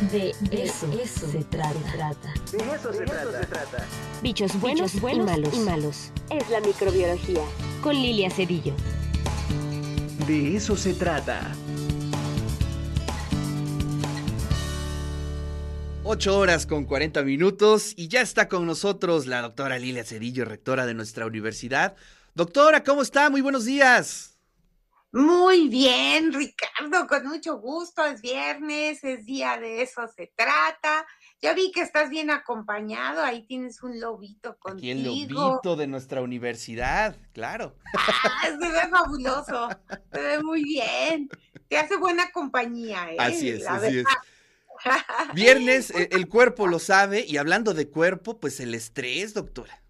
De eso, se, trata. De eso, se, trata. Bichos buenos, y, malos. y malos. Es la microbiología. Con Lilia Cedillo. De eso se trata. Ocho horas con 40 minutos y ya está con nosotros la doctora Lilia Cedillo, rectora de nuestra universidad. Doctora, ¿cómo está? Muy buenos días. Muy bien, Ricardo, con mucho gusto. Es viernes, es día de eso se trata. Ya vi que estás bien acompañado, ahí tienes un lobito contigo. Aquí el lobito de nuestra universidad, claro. Ah, se ve fabuloso, se ve muy bien. Te hace buena compañía, ¿eh? Así es, así es. Viernes, eh, el cuerpo lo sabe, y hablando de cuerpo, pues el estrés, doctora.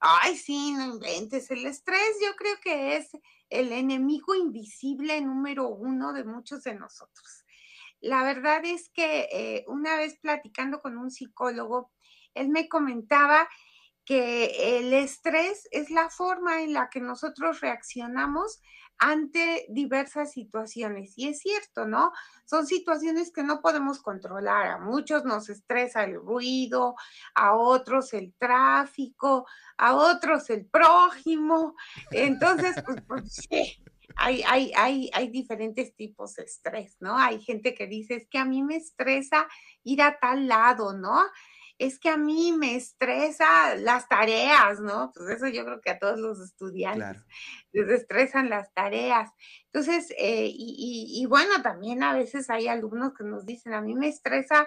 Ay, sí, no inventes. El estrés yo creo que es el enemigo invisible número uno de muchos de nosotros. La verdad es que eh, una vez platicando con un psicólogo, él me comentaba que el estrés es la forma en la que nosotros reaccionamos ante diversas situaciones. Y es cierto, ¿no? Son situaciones que no podemos controlar. A muchos nos estresa el ruido, a otros el tráfico, a otros el prójimo. Entonces, pues, pues sí. Hay, hay, hay, hay, diferentes tipos de estrés, ¿no? Hay gente que dice, es que a mí me estresa ir a tal lado, ¿no? Es que a mí me estresa las tareas, ¿no? Pues eso yo creo que a todos los estudiantes les estresan las tareas. Entonces, eh, y, y, bueno, también a veces hay alumnos que nos dicen, a mí me estresa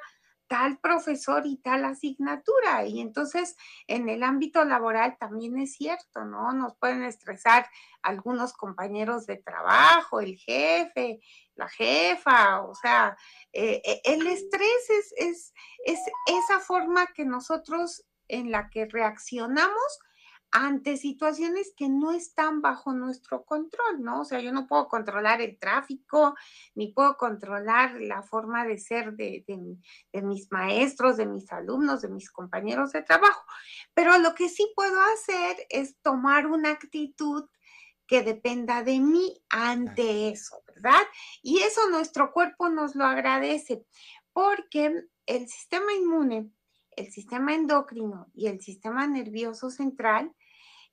tal profesor y tal asignatura. Y entonces en el ámbito laboral también es cierto, ¿no? Nos pueden estresar algunos compañeros de trabajo, el jefe, la jefa, o sea, eh, eh, el estrés es, es, es esa forma que nosotros en la que reaccionamos ante situaciones que no están bajo nuestro control, ¿no? O sea, yo no puedo controlar el tráfico, ni puedo controlar la forma de ser de, mis maestros, de mis alumnos, de mis compañeros de trabajo, pero lo que sí puedo hacer es tomar una actitud que dependa de mí ante eso, ¿verdad? Y eso nuestro cuerpo nos lo agradece, porque el sistema inmune, el sistema endocrino y el sistema nervioso central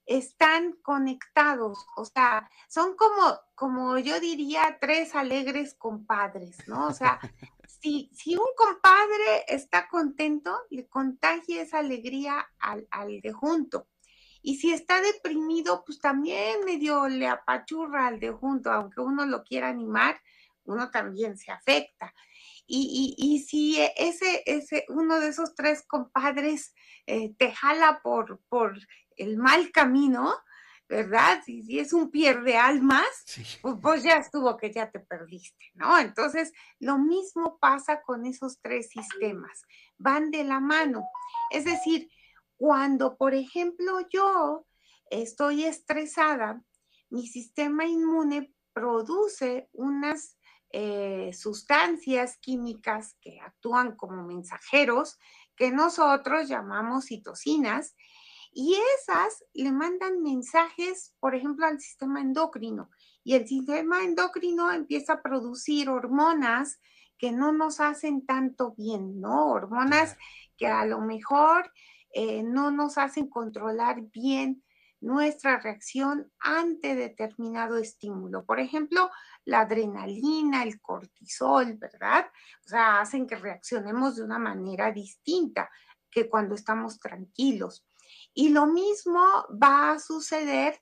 están conectados, o sea, son como, como yo diría, tres alegres compadres, ¿no? O sea, si, si un compadre está contento, le contagia esa alegría al, al de junto. Y si está deprimido, pues también medio le apachurra al de junto, aunque uno lo quiera animar, uno también se afecta. Y, y, y si ese, ese, uno de esos tres compadres eh, te jala por, por el mal camino, ¿verdad? Si, si es un pierde almas, pues, pues, ya estuvo que ya te perdiste, ¿no? Entonces, lo mismo pasa con esos tres sistemas, van de la mano. Es decir, cuando, por ejemplo, yo estoy estresada, mi sistema inmune produce unas eh, sustancias químicas que actúan como mensajeros que nosotros llamamos citocinas y esas le mandan mensajes, por ejemplo, al sistema endocrino. Y el sistema endocrino empieza a producir hormonas que no nos hacen tanto bien, ¿no? Hormonas que a lo mejor eh, no nos hacen controlar bien nuestra reacción ante determinado estímulo. Por ejemplo, la adrenalina, el cortisol, ¿verdad? O sea, hacen que reaccionemos de una manera distinta que cuando estamos tranquilos. Y lo mismo va a suceder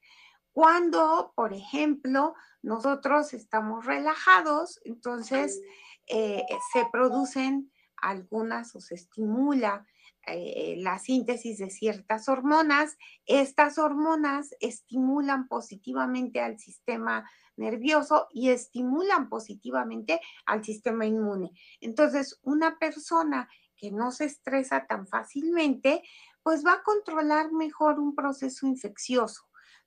cuando, por ejemplo, nosotros estamos relajados, entonces eh, se producen algunas o se estimula eh, la síntesis de ciertas hormonas. Estas hormonas estimulan positivamente al sistema nervioso y estimulan positivamente al sistema inmune. Entonces, una persona que no se estresa tan fácilmente, pues va a controlar mejor un proceso infeccioso,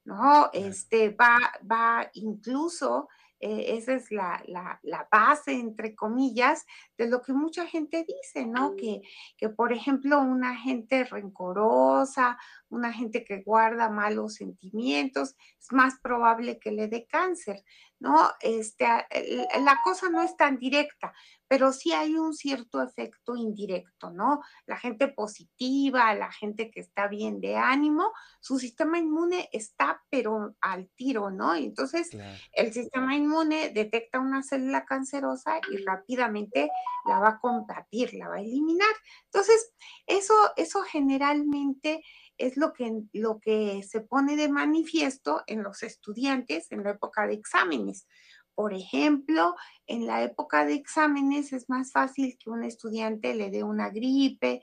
¿no? Este va, va incluso, eh, esa es la, base, entre comillas, de lo que mucha gente dice, ¿no? Que, que, por ejemplo, una gente rencorosa, una gente que guarda malos sentimientos, es más probable que le dé cáncer. ¿No? Este, la cosa no es tan directa, pero sí hay un cierto efecto indirecto, ¿no? La gente positiva, la gente que está bien de ánimo, su sistema inmune está pero al tiro, ¿no? Entonces, el sistema inmune detecta una célula cancerosa y rápidamente la va a combatir, la va a eliminar. Entonces, eso, eso generalmente es lo que, lo que se pone de manifiesto en los estudiantes en la época de exámenes. Por ejemplo, en la época de exámenes es más fácil que un estudiante le dé una gripe,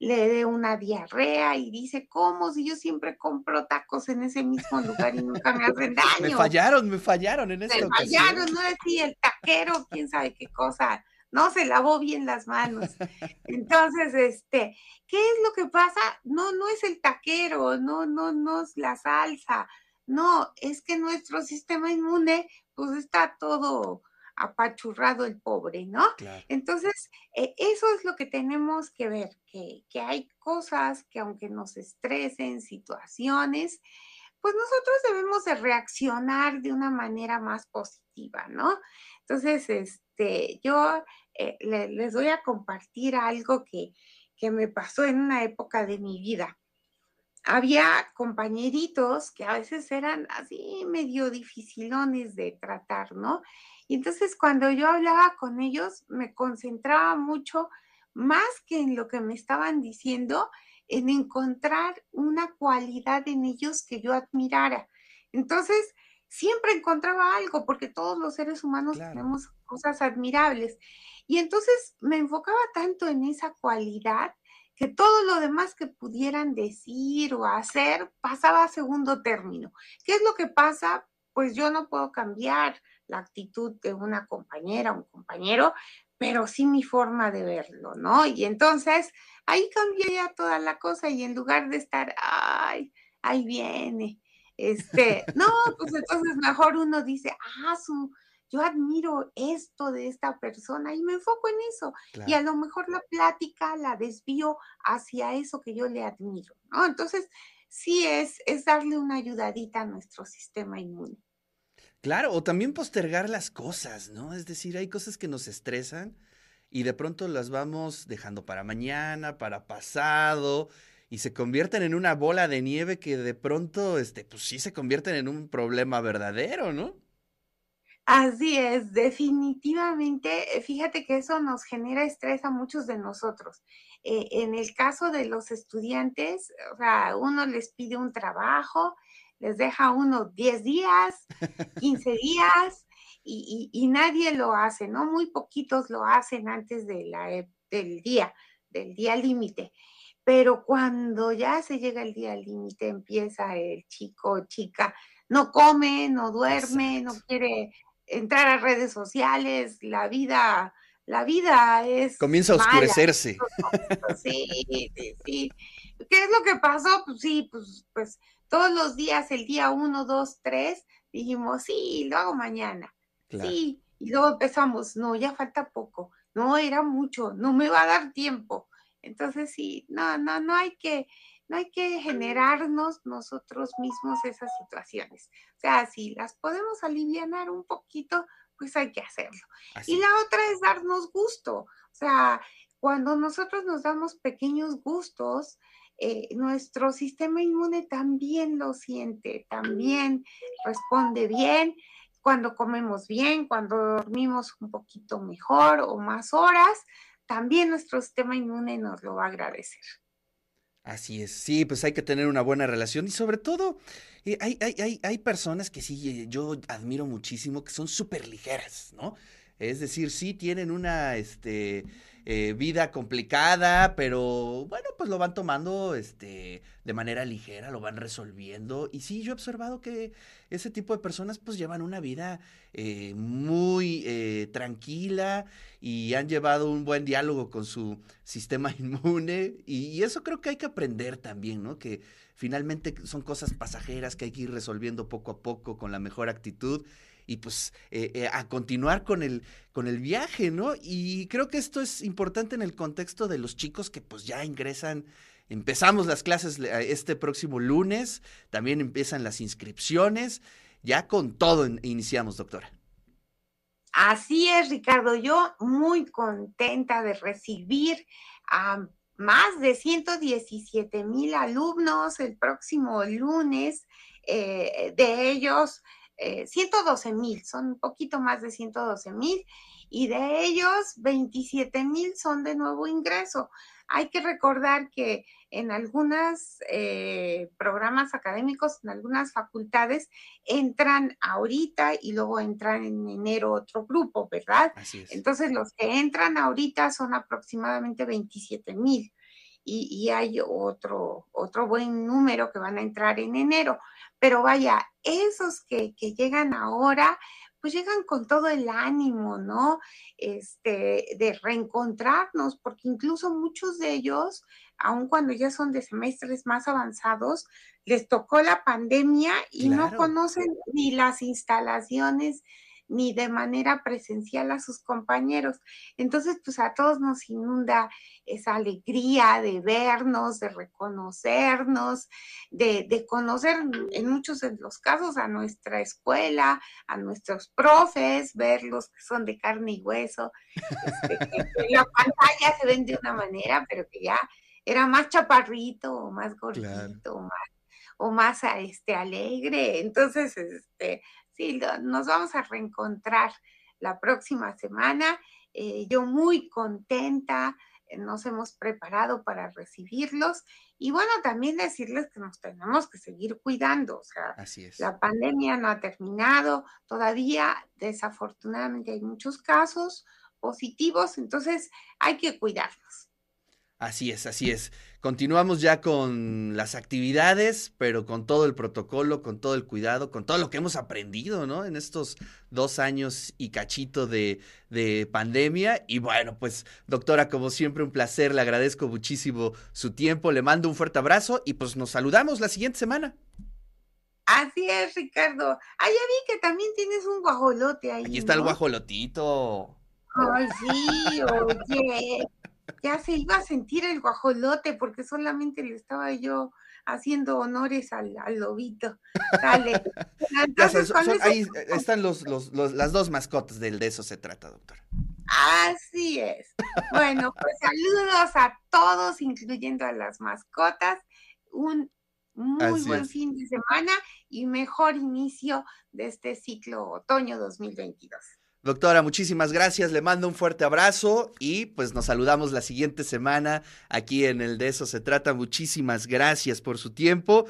le dé una diarrea y dice, ¿cómo si yo siempre compro tacos en ese mismo lugar y nunca me hacen daño? me fallaron, me fallaron en esta me fallaron, no decía el taquero, quién sabe qué cosa no se lavó bien las manos. Entonces, este, ¿qué es lo que pasa? No, no es el taquero, no, no, no es la salsa, no, es que nuestro sistema inmune, pues está todo apachurrado el pobre, ¿no? Entonces, eh, eso es lo que tenemos que ver, que, que hay cosas que aunque nos estresen, situaciones, pues nosotros debemos de reaccionar de una manera más positiva, ¿no? Entonces, este, yo eh, les voy a compartir algo que, que me pasó en una época de mi vida. Había compañeritos que a veces eran así medio dificilones de tratar, ¿no? Y entonces cuando yo hablaba con ellos, me concentraba mucho más que en lo que me estaban diciendo, en encontrar una cualidad en ellos que yo admirara. Entonces, siempre encontraba algo, porque todos los seres humanos tenemos cosas admirables. Y entonces me enfocaba tanto en esa cualidad que todo lo demás que pudieran decir o hacer pasaba a segundo término. ¿Qué es lo que pasa? Pues yo no puedo cambiar la actitud de una compañera o un compañero, pero sí mi forma de verlo, ¿no? Y entonces ahí cambiaría toda la cosa y en lugar de estar, ay, ahí viene, este, no, pues entonces mejor uno dice, ah, su, yo admiro esto de esta persona y me enfoco en eso. Y a lo mejor la plática la desvío hacia eso que yo le admiro, ¿no? Entonces, sí es, es darle una ayudadita a nuestro sistema inmune. Claro, o también postergar las cosas, ¿no? Es decir, hay cosas que nos estresan y de pronto las vamos dejando para mañana, para pasado, y se convierten en una bola de nieve que de pronto, este, pues sí se convierten en un problema verdadero, ¿no? Así es, definitivamente, eh, fíjate que eso nos genera estrés a muchos de nosotros. Eh, en el caso de los estudiantes, o sea, uno les pide un trabajo, les deja uno 10 días, 15 días, y, nadie lo hace, ¿no? Muy poquitos lo hacen antes de la, e, del día, del día límite. Pero cuando ya se llega el día límite, empieza el chico o chica, no come, no duerme, no quiere entrar a redes sociales, la vida, la vida es. Comienza a oscurecerse. Sí, sí, sí. ¿Qué es lo que pasó? Pues sí, pues, pues todos los días, el día uno, dos, tres, dijimos, sí, lo hago mañana. Sí, y luego empezamos, no, ya falta poco, no, era mucho, no me va a dar tiempo. Entonces sí, no, no, no hay que, no hay que generarnos nosotros mismos esas situaciones. O sea, si las podemos aliviar un poquito, pues hay que hacerlo. Y la otra es darnos gusto. O sea, cuando nosotros nos damos pequeños gustos, eh, nuestro sistema inmune también lo siente, también responde bien cuando comemos bien, cuando dormimos un poquito mejor o más horas, también nuestro sistema inmune nos lo va a agradecer. Así es, sí, pues hay que tener una buena relación y sobre todo eh, hay, hay, hay, hay, personas que sí, yo admiro muchísimo, que son súper ligeras, ¿no? Es decir, sí tienen una, este, eh, vida complicada, pero bueno, pues lo van tomando este, de manera ligera, lo van resolviendo. Y sí, yo he observado que ese tipo de personas pues llevan una vida eh, muy eh, tranquila y han llevado un buen diálogo con su sistema inmune. Y, eso creo que hay que aprender también, ¿no? Que finalmente son cosas pasajeras que hay que ir resolviendo poco a poco con la mejor actitud y pues eh, a continuar con el, con el viaje, ¿no? Y creo que esto es importante en el contexto de los chicos que pues ya ingresan. Empezamos las clases este próximo lunes, también empiezan las inscripciones, ya con todo iniciamos, doctora. Así es, Ricardo. Yo muy contenta de recibir a más de 117 mil alumnos el próximo lunes. Eh, de ellos, 112 eh, mil, son un poquito más de 112 mil, y de ellos 27 mil son de nuevo ingreso. Hay que recordar que en algunos eh, programas académicos, en algunas facultades, entran ahorita y luego entran en enero otro grupo, ¿verdad? Entonces, los que entran ahorita son aproximadamente 27 mil. Y, hay otro, otro buen número que van a entrar en enero. Pero vaya, esos que, que llegan ahora, pues llegan con todo el ánimo, ¿no? Este, de reencontrarnos, porque incluso muchos de ellos, aun cuando ya son de semestres más avanzados, les tocó la pandemia y no conocen ni las instalaciones ni de manera presencial a sus compañeros. Entonces, pues a todos nos inunda esa alegría de vernos, de reconocernos, de, conocer en muchos de los casos a nuestra escuela, a nuestros profes, verlos que son de carne y hueso, este, que en la pantalla se ven de una manera, pero que ya era más chaparrito o más gordito o más o más este, alegre. Entonces, este, sí, nos vamos a reencontrar la próxima semana. Eh, yo muy contenta, eh, nos hemos preparado para recibirlos y bueno, también decirles que nos tenemos que seguir cuidando, o sea, la pandemia no ha terminado, todavía desafortunadamente hay muchos casos positivos, entonces hay que cuidarnos. Así es, así es. Continuamos ya con las actividades, pero con todo el protocolo, con todo el cuidado, con todo lo que hemos aprendido, ¿no? En estos dos años y cachito de, de pandemia. Y bueno, pues, doctora, como siempre, un placer. Le agradezco muchísimo su tiempo. Le mando un fuerte abrazo y pues nos saludamos la siguiente semana. Así es, Ricardo. Ah, ya vi que también tienes un guajolote ahí. Aquí está el guajolotito. Ay, sí, oye ya se iba a sentir el guajolote porque solamente le estaba yo haciendo honores al, lobito. Dale. ahí están los, las dos mascotas del de eso se trata, doctora. Así es. Bueno, pues saludos a todos, incluyendo a las mascotas. Un muy buen fin de semana y mejor inicio de este ciclo otoño 2022. Doctora, muchísimas gracias, le mando un fuerte abrazo y pues nos saludamos la siguiente semana aquí en el De eso se trata. Muchísimas gracias por su tiempo.